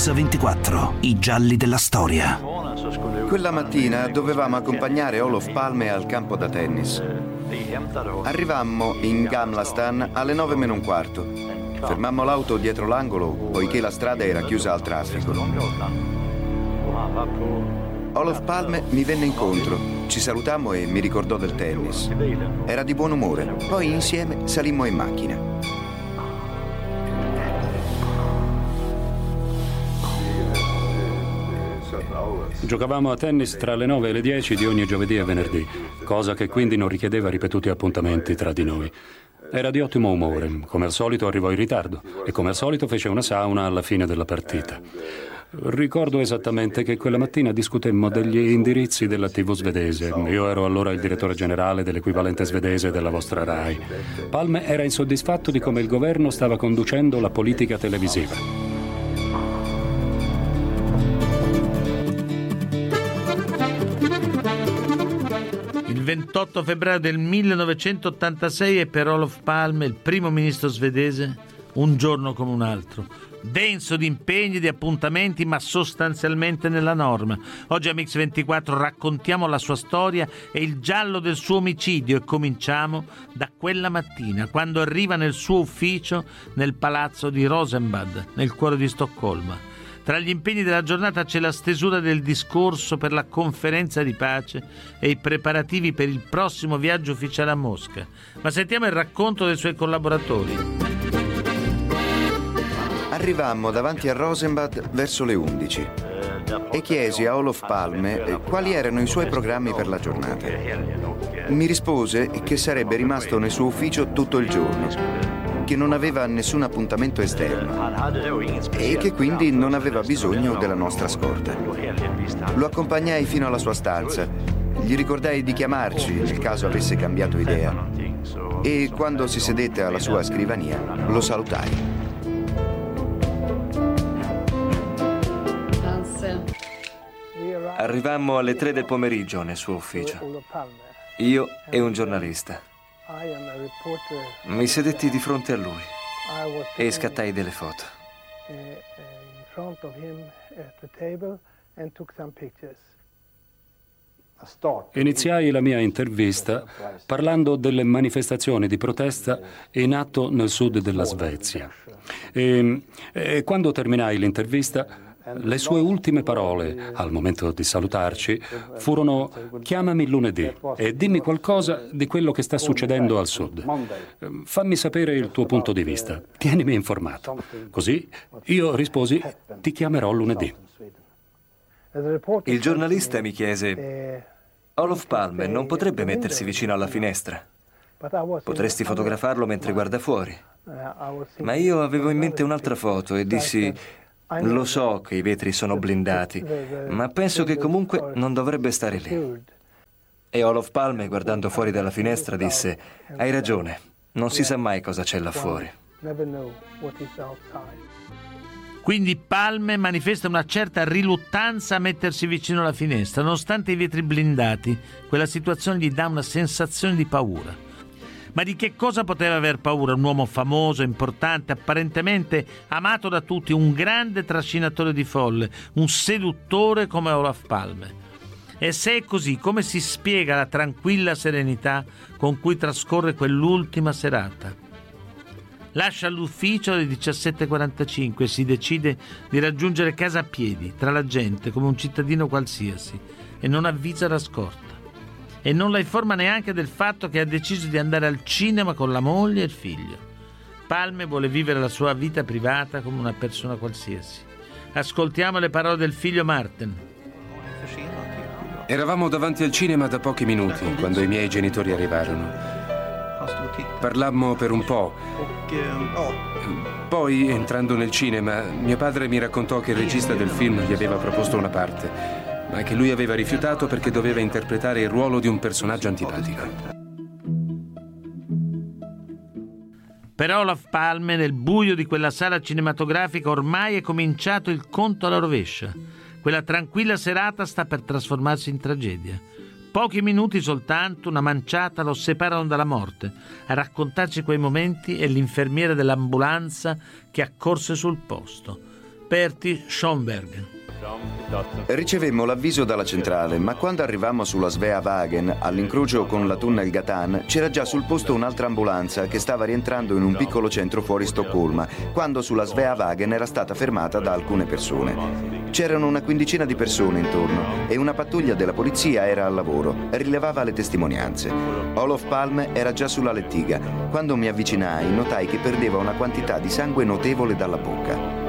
Mix24, i gialli della storia. Quella mattina dovevamo accompagnare Olof Palme al campo da tennis. Arrivammo in Gamlastan alle 9 meno un quarto. Fermammo l'auto dietro l'angolo poiché la strada era chiusa al traffico. Olof Palme mi venne incontro, ci salutammo e mi ricordò del tennis. Era di buon umore, poi insieme salimmo in macchina. Giocavamo a tennis tra le 9 e le 10 di ogni giovedì e venerdì, cosa che quindi non richiedeva ripetuti appuntamenti tra di noi. Era di ottimo umore, come al solito arrivò in ritardo e come al solito fece una sauna alla fine della partita. Ricordo esattamente che quella mattina discutemmo degli indirizzi della TV svedese. Io ero allora il direttore generale dell'equivalente svedese della vostra RAI. Palme era insoddisfatto di come il governo stava conducendo la politica televisiva. 28 febbraio del 1986 è per Olof Palme, il primo ministro svedese, un giorno come un altro. Denso di impegni, di appuntamenti, ma sostanzialmente nella norma. Oggi a Mix24 raccontiamo la sua storia e il giallo del suo omicidio e cominciamo da quella mattina, quando arriva nel suo ufficio nel palazzo di Rosenbad, nel cuore di Stoccolma. Tra gli impegni della giornata c'è la stesura del discorso per la conferenza di pace e i preparativi per il prossimo viaggio ufficiale a Mosca. Ma sentiamo il racconto dei suoi collaboratori. Arrivammo davanti a Rosenbad verso le 11 e chiesi a Olof Palme eh, quali erano i suoi programmi per la giornata. Mi rispose che sarebbe rimasto nel suo ufficio tutto il giorno che non aveva nessun appuntamento esterno e che quindi non aveva bisogno della nostra scorta. Lo accompagnai fino alla sua stanza, gli ricordai di chiamarci nel caso avesse cambiato idea e quando si sedette alla sua scrivania lo salutai. Arrivammo alle tre del pomeriggio nel suo ufficio. Io e un giornalista. Mi sedetti di fronte a lui e scattai delle foto. Iniziai la mia intervista parlando delle manifestazioni di protesta in atto nel sud della Svezia. E, e quando terminai l'intervista, le sue ultime parole, al momento di salutarci, furono chiamami lunedì e dimmi qualcosa di quello che sta succedendo al sud. Fammi sapere il tuo punto di vista, tienimi informato. Così io risposi ti chiamerò lunedì. Il giornalista mi chiese, Olof Palme non potrebbe mettersi vicino alla finestra? Potresti fotografarlo mentre guarda fuori. Ma io avevo in mente un'altra foto e dissi, lo so che i vetri sono blindati, ma penso che comunque non dovrebbe stare lì. E Olof Palme, guardando fuori dalla finestra, disse, hai ragione, non si sa mai cosa c'è là fuori. Quindi Palme manifesta una certa riluttanza a mettersi vicino alla finestra, nonostante i vetri blindati. Quella situazione gli dà una sensazione di paura. Ma di che cosa poteva aver paura un uomo famoso, importante, apparentemente amato da tutti, un grande trascinatore di folle, un seduttore come Olaf Palme? E se è così, come si spiega la tranquilla serenità con cui trascorre quell'ultima serata? Lascia l'ufficio alle 17.45 e si decide di raggiungere casa a piedi, tra la gente, come un cittadino qualsiasi, e non avvisa la scorta e non la informa neanche del fatto che ha deciso di andare al cinema con la moglie e il figlio. Palme vuole vivere la sua vita privata come una persona qualsiasi. Ascoltiamo le parole del figlio Martin. Eravamo davanti al cinema da pochi minuti quando i miei genitori arrivarono. Parlammo per un po'. Poi, entrando nel cinema, mio padre mi raccontò che il regista del film gli aveva proposto una parte ma che lui aveva rifiutato perché doveva interpretare il ruolo di un personaggio antipatico. Per Olaf Palme, nel buio di quella sala cinematografica, ormai è cominciato il conto alla rovescia. Quella tranquilla serata sta per trasformarsi in tragedia. Pochi minuti soltanto, una manciata lo separano dalla morte. A raccontarci quei momenti è l'infermiera dell'ambulanza che accorse sul posto. Perti Schomberg. Ricevemmo l'avviso dalla centrale, ma quando arrivammo sulla Svea Wagen, all'incrocio con la Tunnel Gatan, c'era già sul posto un'altra ambulanza che stava rientrando in un piccolo centro fuori Stoccolma, quando sulla Svea Wagen era stata fermata da alcune persone. C'erano una quindicina di persone intorno e una pattuglia della polizia era al lavoro, rilevava le testimonianze. Olof Palme era già sulla lettiga. Quando mi avvicinai, notai che perdeva una quantità di sangue notevole dalla bocca.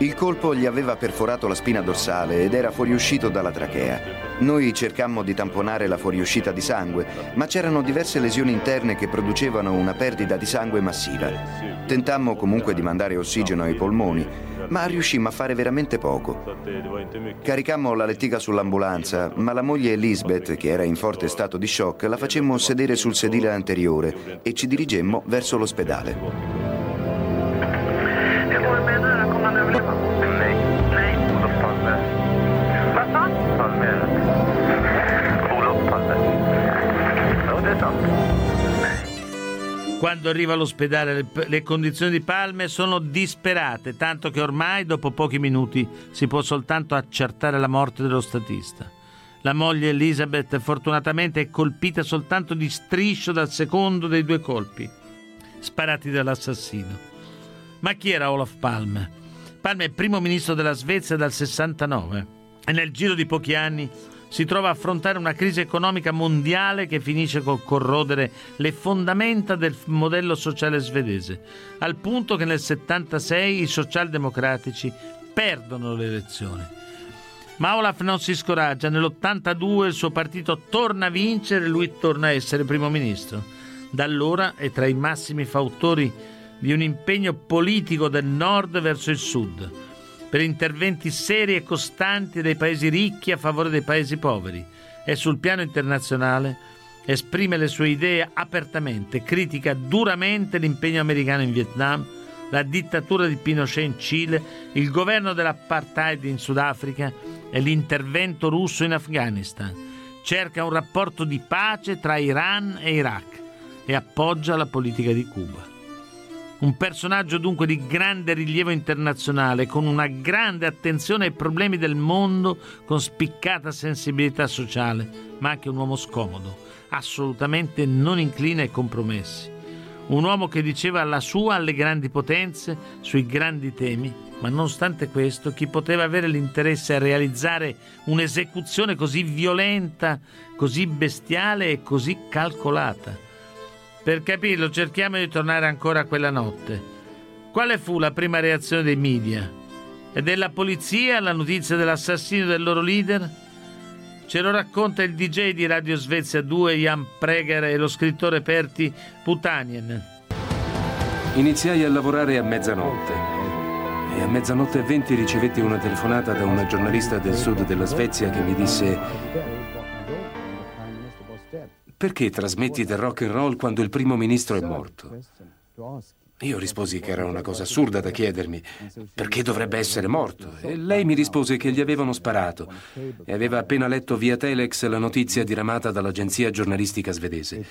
Il colpo gli aveva perforato la spina dorsale ed era fuoriuscito dalla trachea. Noi cercammo di tamponare la fuoriuscita di sangue, ma c'erano diverse lesioni interne che producevano una perdita di sangue massiva. Tentammo comunque di mandare ossigeno ai polmoni, ma riuscimmo a fare veramente poco. Caricammo la lettiga sull'ambulanza, ma la moglie Elizabeth, che era in forte stato di shock, la facemmo sedere sul sedile anteriore e ci dirigemmo verso l'ospedale. Quando arriva all'ospedale le, condizioni di Palme sono disperate, tanto che ormai dopo pochi minuti si può soltanto accertare la morte dello statista. La moglie Elizabeth fortunatamente è colpita soltanto di striscio dal secondo dei due colpi, sparati dall'assassino. Ma chi era Olaf Palme? Palme è primo ministro della Svezia dal 69 e nel giro di pochi anni si trova a affrontare una crisi economica mondiale che finisce col corrodere le fondamenta del modello sociale svedese, al punto che nel 76 i socialdemocratici perdono le elezioni. Ma Olaf non si scoraggia, nell'82 il suo partito torna a vincere e lui torna a essere primo ministro. Da allora è tra i massimi fautori di un impegno politico del nord verso il sud per interventi seri e costanti dei paesi ricchi a favore dei paesi poveri e sul piano internazionale esprime le sue idee apertamente, critica duramente l'impegno americano in Vietnam, la dittatura di Pinochet in Cile, il governo dell'apartheid in Sudafrica e l'intervento russo in Afghanistan. Cerca un rapporto di pace tra Iran e Iraq e appoggia la politica di Cuba. Un personaggio dunque di grande rilievo internazionale, con una grande attenzione ai problemi del mondo, con spiccata sensibilità sociale, ma anche un uomo scomodo, assolutamente non incline ai compromessi. Un uomo che diceva la sua alle grandi potenze sui grandi temi, ma nonostante questo chi poteva avere l'interesse a realizzare un'esecuzione così violenta, così bestiale e così calcolata? Per capirlo, cerchiamo di tornare ancora a quella notte. Quale fu la prima reazione dei media? E della polizia alla notizia dell'assassinio del loro leader? Ce lo racconta il DJ di Radio Svezia 2, Jan Preger, e lo scrittore Perti Putanien. Iniziai a lavorare a mezzanotte e a mezzanotte e venti ricevetti una telefonata da una giornalista del sud della Svezia che mi disse perché trasmetti del rock and roll quando il primo ministro è morto? Io risposi che era una cosa assurda da chiedermi, perché dovrebbe essere morto? E lei mi rispose che gli avevano sparato e aveva appena letto via Telex la notizia diramata dall'agenzia giornalistica svedese.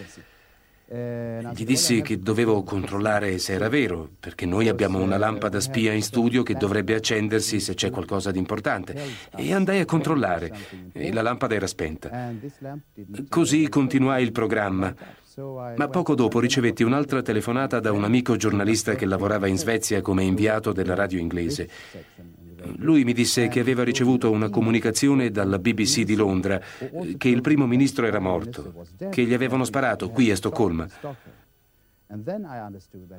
Gli dissi che dovevo controllare se era vero, perché noi abbiamo una lampada spia in studio che dovrebbe accendersi se c'è qualcosa di importante. E andai a controllare e la lampada era spenta. Così continuai il programma. Ma poco dopo ricevetti un'altra telefonata da un amico giornalista che lavorava in Svezia come inviato della radio inglese. Lui mi disse che aveva ricevuto una comunicazione dalla BBC di Londra che il primo ministro era morto, che gli avevano sparato qui a Stoccolma.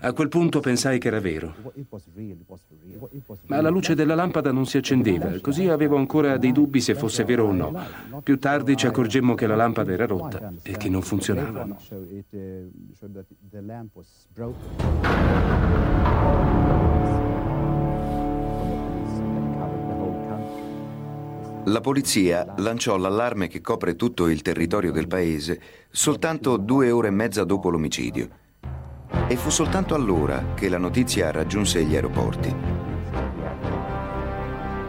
A quel punto pensai che era vero. Ma la luce della lampada non si accendeva, così avevo ancora dei dubbi se fosse vero o no. Più tardi ci accorgemmo che la lampada era rotta e che non funzionava. La polizia lanciò l'allarme che copre tutto il territorio del paese soltanto due ore e mezza dopo l'omicidio. E fu soltanto allora che la notizia raggiunse gli aeroporti.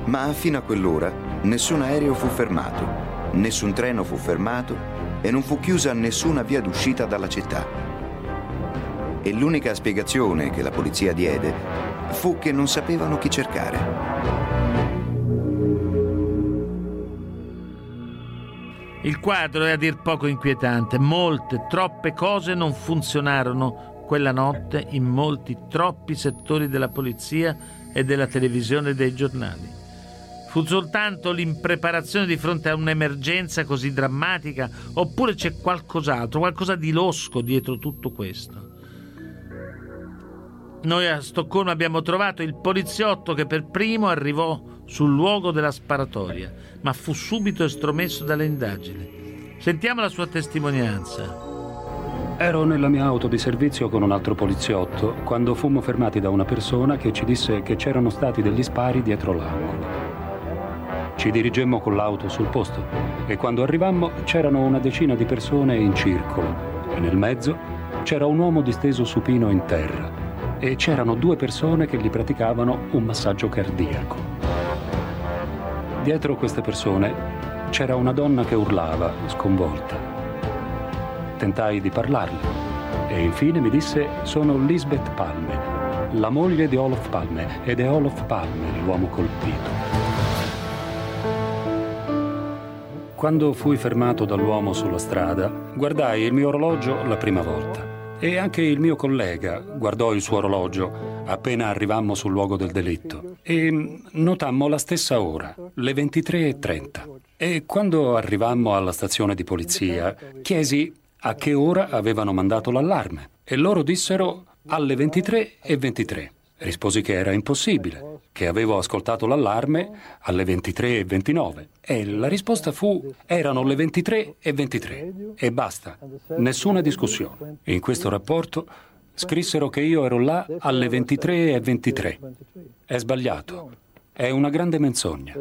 Ma fino a quell'ora nessun aereo fu fermato, nessun treno fu fermato e non fu chiusa nessuna via d'uscita dalla città. E l'unica spiegazione che la polizia diede fu che non sapevano chi cercare. Il quadro è a dir poco inquietante. Molte, troppe cose non funzionarono quella notte in molti, troppi settori della polizia e della televisione e dei giornali. Fu soltanto l'impreparazione di fronte a un'emergenza così drammatica oppure c'è qualcos'altro, qualcosa di losco dietro tutto questo? Noi a Stoccolma abbiamo trovato il poliziotto che per primo arrivò sul luogo della sparatoria, ma fu subito estromesso dalle indagini. Sentiamo la sua testimonianza. Ero nella mia auto di servizio con un altro poliziotto quando fummo fermati da una persona che ci disse che c'erano stati degli spari dietro l'angolo. Ci dirigemmo con l'auto sul posto e quando arrivammo c'erano una decina di persone in circolo e nel mezzo c'era un uomo disteso supino in terra e c'erano due persone che gli praticavano un massaggio cardiaco. Dietro queste persone c'era una donna che urlava, sconvolta. Tentai di parlarle e infine mi disse sono Lisbeth Palme, la moglie di Olof Palme ed è Olof Palme l'uomo colpito. Quando fui fermato dall'uomo sulla strada, guardai il mio orologio la prima volta. E anche il mio collega guardò il suo orologio appena arrivammo sul luogo del delitto e notammo la stessa ora, le 23.30. E quando arrivammo alla stazione di polizia, chiesi a che ora avevano mandato l'allarme e loro dissero alle 23.23. Risposi che era impossibile, che avevo ascoltato l'allarme alle 23.29 e la risposta fu erano le 23.23 e basta, nessuna discussione. In questo rapporto scrissero che io ero là alle 23.23. È sbagliato, è una grande menzogna.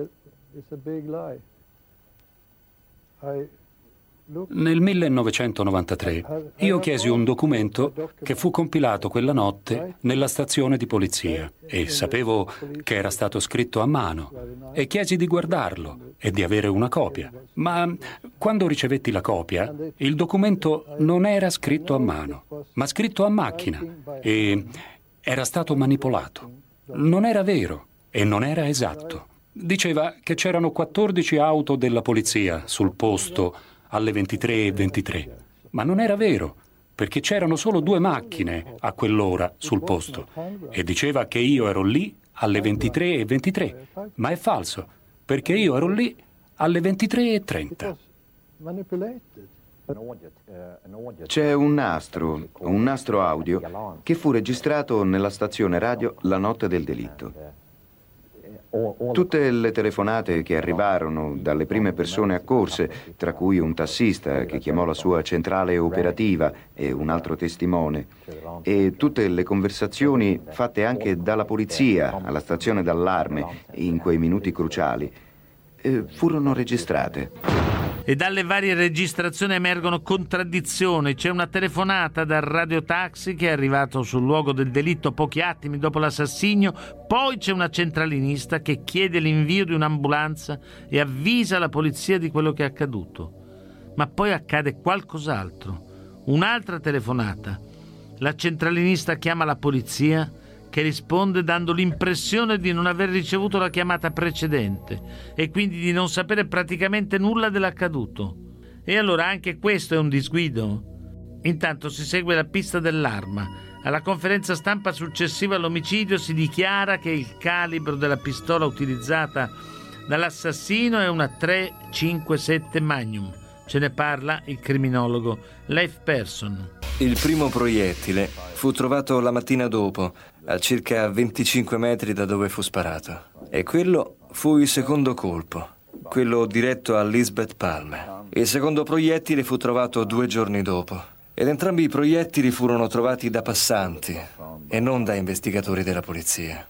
Nel 1993 io chiesi un documento che fu compilato quella notte nella stazione di polizia e sapevo che era stato scritto a mano e chiesi di guardarlo e di avere una copia. Ma quando ricevetti la copia, il documento non era scritto a mano, ma scritto a macchina e era stato manipolato. Non era vero e non era esatto. Diceva che c'erano 14 auto della polizia sul posto alle 23.23. 23. Ma non era vero, perché c'erano solo due macchine a quell'ora sul posto e diceva che io ero lì alle 23.23. 23. Ma è falso, perché io ero lì alle 23.30. C'è un nastro, un nastro audio, che fu registrato nella stazione radio la notte del delitto. Tutte le telefonate che arrivarono dalle prime persone accorse, tra cui un tassista che chiamò la sua centrale operativa e un altro testimone, e tutte le conversazioni fatte anche dalla polizia alla stazione d'allarme in quei minuti cruciali, eh, furono registrate e dalle varie registrazioni emergono contraddizioni. C'è una telefonata dal radiotaxi che è arrivato sul luogo del delitto pochi attimi dopo l'assassinio, poi c'è una centralinista che chiede l'invio di un'ambulanza e avvisa la polizia di quello che è accaduto. Ma poi accade qualcos'altro. Un'altra telefonata. La centralinista chiama la polizia che risponde dando l'impressione di non aver ricevuto la chiamata precedente e quindi di non sapere praticamente nulla dell'accaduto. E allora anche questo è un disguido? Intanto si segue la pista dell'arma. Alla conferenza stampa successiva all'omicidio si dichiara che il calibro della pistola utilizzata dall'assassino è una 357 Magnum. Ce ne parla il criminologo Leif Persson. Il primo proiettile fu trovato la mattina dopo, a circa 25 metri da dove fu sparato. E quello fu il secondo colpo, quello diretto a Lisbeth Palme. Il secondo proiettile fu trovato due giorni dopo. Ed entrambi i proiettili furono trovati da passanti e non da investigatori della polizia.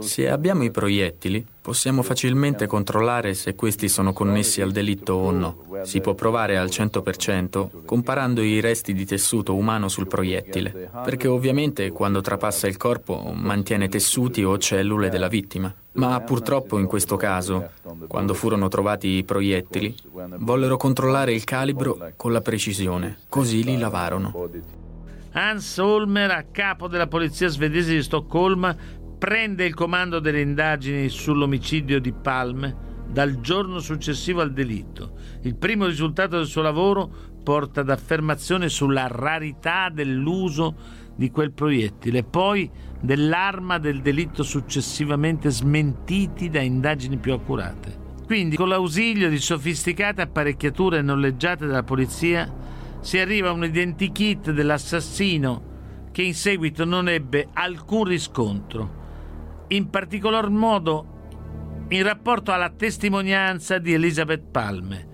Se abbiamo i proiettili, possiamo facilmente controllare se questi sono connessi al delitto o no. Si può provare al 100% comparando i resti di tessuto umano sul proiettile, perché ovviamente quando trapassa il corpo mantiene tessuti o cellule della vittima. Ma purtroppo in questo caso, quando furono trovati i proiettili, vollero controllare il calibro con la precisione, così li lavarono. Hans Holmer, a capo della polizia svedese di Stoccolma, prende il comando delle indagini sull'omicidio di Palme dal giorno successivo al delitto. Il primo risultato del suo lavoro porta ad affermazione sulla rarità dell'uso di quel proiettile, poi dell'arma del delitto successivamente smentiti da indagini più accurate. Quindi, con l'ausilio di sofisticate apparecchiature noleggiate dalla polizia, si arriva a un identikit dell'assassino che in seguito non ebbe alcun riscontro in particolar modo in rapporto alla testimonianza di Elizabeth Palme.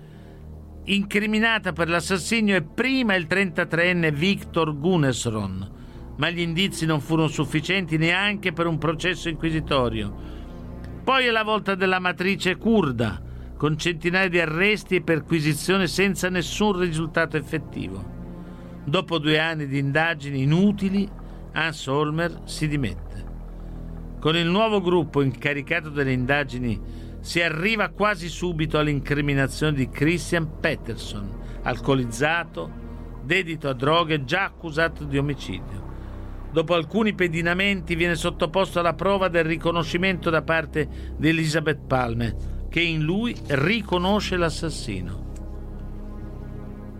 Incriminata per l'assassinio è prima il 33enne Victor Gunesron, ma gli indizi non furono sufficienti neanche per un processo inquisitorio. Poi è la volta della matrice kurda, con centinaia di arresti e perquisizione senza nessun risultato effettivo. Dopo due anni di indagini inutili, Hans Holmer si dimette. Con il nuovo gruppo incaricato delle indagini si arriva quasi subito all'incriminazione di Christian Peterson, alcolizzato, dedito a droghe, già accusato di omicidio. Dopo alcuni pedinamenti viene sottoposto alla prova del riconoscimento da parte di Elizabeth Palme, che in lui riconosce l'assassino.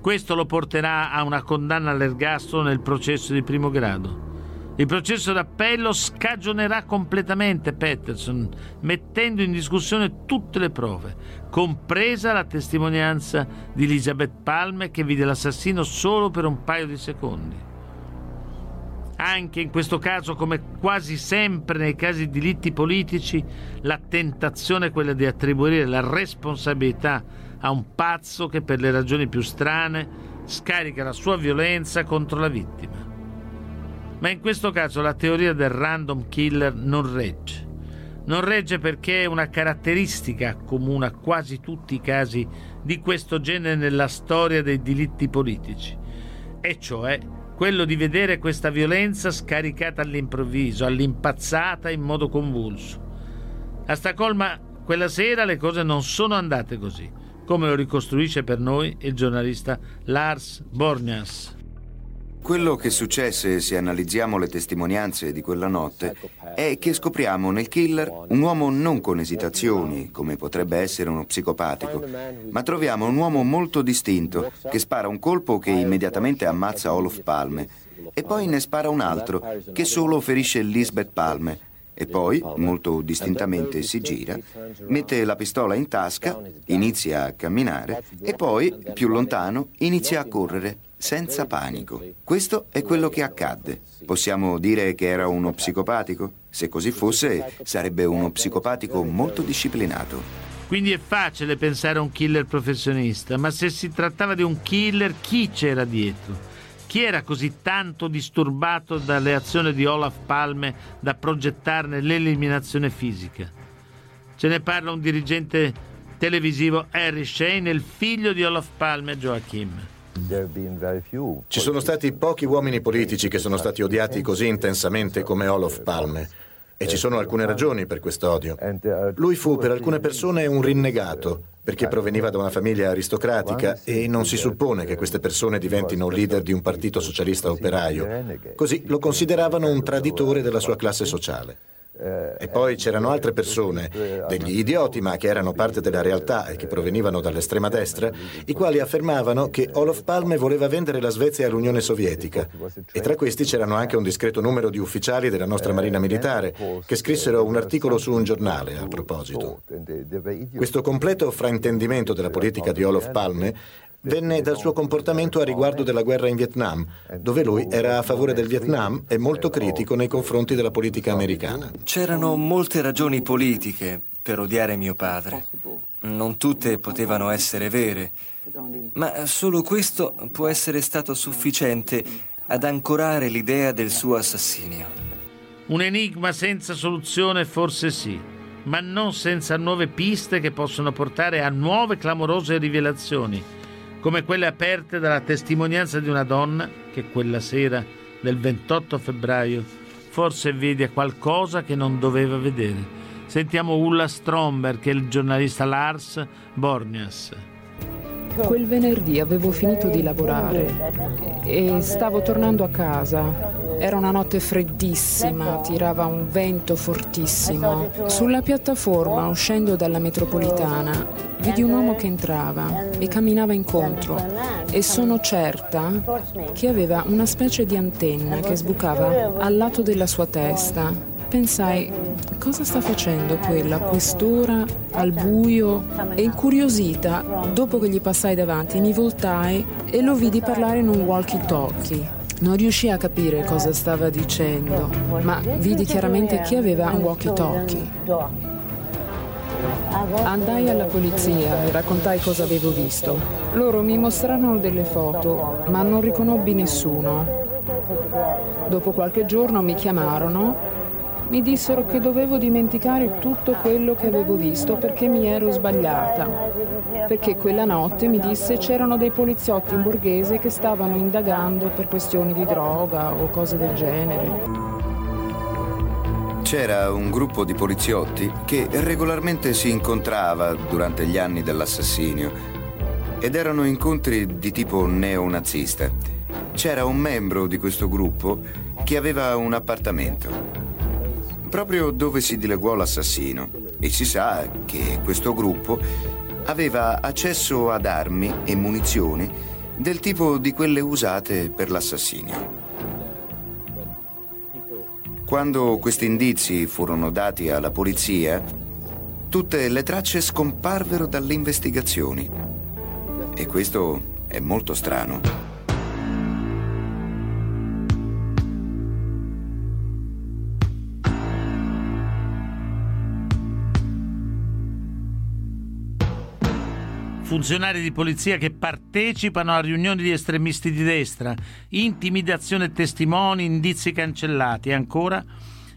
Questo lo porterà a una condanna all'ergastolo nel processo di primo grado. Il processo d'appello scagionerà completamente Peterson, mettendo in discussione tutte le prove, compresa la testimonianza di Elizabeth Palme che vide l'assassino solo per un paio di secondi. Anche in questo caso, come quasi sempre nei casi di delitti politici, la tentazione è quella di attribuire la responsabilità a un pazzo che per le ragioni più strane scarica la sua violenza contro la vittima. Ma in questo caso la teoria del random killer non regge. Non regge perché è una caratteristica comune a quasi tutti i casi di questo genere nella storia dei diritti politici, e cioè quello di vedere questa violenza scaricata all'improvviso, all'impazzata in modo convulso. A Staccolma quella sera le cose non sono andate così, come lo ricostruisce per noi il giornalista Lars Borgnas. Quello che successe, se analizziamo le testimonianze di quella notte, è che scopriamo nel killer un uomo non con esitazioni, come potrebbe essere uno psicopatico, ma troviamo un uomo molto distinto che spara un colpo che immediatamente ammazza Olof Palme e poi ne spara un altro che solo ferisce Lisbeth Palme e poi, molto distintamente, si gira, mette la pistola in tasca, inizia a camminare e poi, più lontano, inizia a correre senza panico. Questo è quello che accadde. Possiamo dire che era uno psicopatico? Se così fosse, sarebbe uno psicopatico molto disciplinato. Quindi è facile pensare a un killer professionista, ma se si trattava di un killer, chi c'era dietro? Chi era così tanto disturbato dalle azioni di Olaf Palme da progettarne l'eliminazione fisica? Ce ne parla un dirigente televisivo, Harry Shane, il figlio di Olaf Palme, Joachim. Ci sono stati pochi uomini politici che sono stati odiati così intensamente come Olof Palme. E ci sono alcune ragioni per questo odio. Lui fu per alcune persone un rinnegato, perché proveniva da una famiglia aristocratica e non si suppone che queste persone diventino leader di un partito socialista operaio. Così lo consideravano un traditore della sua classe sociale. E poi c'erano altre persone, degli idioti ma che erano parte della realtà e che provenivano dall'estrema destra, i quali affermavano che Olof Palme voleva vendere la Svezia all'Unione Sovietica. E tra questi c'erano anche un discreto numero di ufficiali della nostra Marina Militare che scrissero un articolo su un giornale a proposito. Questo completo fraintendimento della politica di Olof Palme venne dal suo comportamento a riguardo della guerra in Vietnam, dove lui era a favore del Vietnam e molto critico nei confronti della politica americana. C'erano molte ragioni politiche per odiare mio padre. Non tutte potevano essere vere, ma solo questo può essere stato sufficiente ad ancorare l'idea del suo assassinio. Un enigma senza soluzione forse sì, ma non senza nuove piste che possono portare a nuove clamorose rivelazioni, come quelle aperte dalla testimonianza di una donna che quella sera del 28 febbraio forse vede qualcosa che non doveva vedere. Sentiamo Ulla Stromberg e il giornalista Lars Borgnas. Quel venerdì avevo finito di lavorare e stavo tornando a casa. Era una notte freddissima, tirava un vento fortissimo. Sulla piattaforma, uscendo dalla metropolitana, vidi un uomo che entrava e camminava incontro e sono certa che aveva una specie di antenna che sbucava al lato della sua testa Pensai, cosa sta facendo quella a quest'ora, al buio? E incuriosita, dopo che gli passai davanti, mi voltai e lo vidi parlare in un walkie-talkie. Non riuscii a capire cosa stava dicendo, ma vidi chiaramente che aveva un walkie-talkie. Andai alla polizia e raccontai cosa avevo visto. Loro mi mostrarono delle foto, ma non riconobbi nessuno. Dopo qualche giorno mi chiamarono mi dissero che dovevo dimenticare tutto quello che avevo visto perché mi ero sbagliata. Perché quella notte mi disse c'erano dei poliziotti in borghese che stavano indagando per questioni di droga o cose del genere. C'era un gruppo di poliziotti che regolarmente si incontrava durante gli anni dell'assassinio ed erano incontri di tipo neonazista. C'era un membro di questo gruppo che aveva un appartamento proprio dove si dileguò l'assassino e si sa che questo gruppo aveva accesso ad armi e munizioni del tipo di quelle usate per l'assassinio. Quando questi indizi furono dati alla polizia, tutte le tracce scomparvero dalle investigazioni. E questo è molto strano. Funzionari di polizia che partecipano a riunioni di estremisti di destra, intimidazione testimoni, indizi cancellati e ancora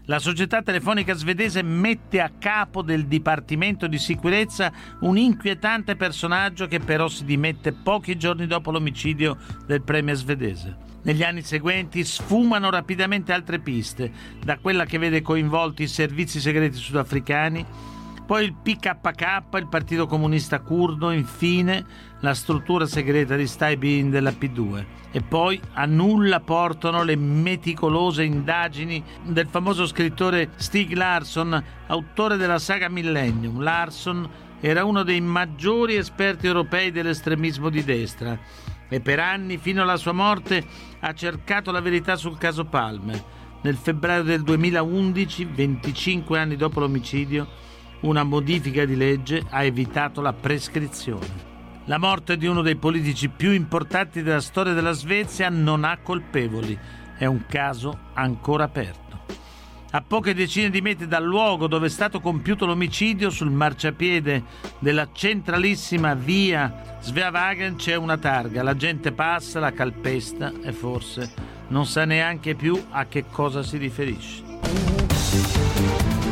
la società telefonica svedese mette a capo del Dipartimento di Sicurezza un inquietante personaggio che però si dimette pochi giorni dopo l'omicidio del premier svedese. Negli anni seguenti sfumano rapidamente altre piste, da quella che vede coinvolti i servizi segreti sudafricani poi il PKK, il Partito Comunista Curdo, infine la struttura segreta di Staibin della P2 e poi a nulla portano le meticolose indagini del famoso scrittore Stig Larsson, autore della saga Millennium. Larsson era uno dei maggiori esperti europei dell'estremismo di destra e per anni, fino alla sua morte, ha cercato la verità sul caso Palme. Nel febbraio del 2011, 25 anni dopo l'omicidio, una modifica di legge ha evitato la prescrizione. La morte di uno dei politici più importanti della storia della Svezia non ha colpevoli, è un caso ancora aperto. A poche decine di metri dal luogo dove è stato compiuto l'omicidio, sul marciapiede della centralissima via Sveavagen c'è una targa. La gente passa, la calpesta e forse non sa neanche più a che cosa si riferisce.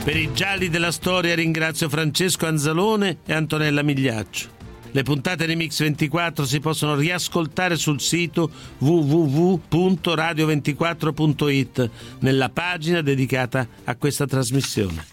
Per i gialli della storia ringrazio Francesco Anzalone e Antonella Migliaccio. Le puntate di Mix 24 si possono riascoltare sul sito www.radio24.it nella pagina dedicata a questa trasmissione.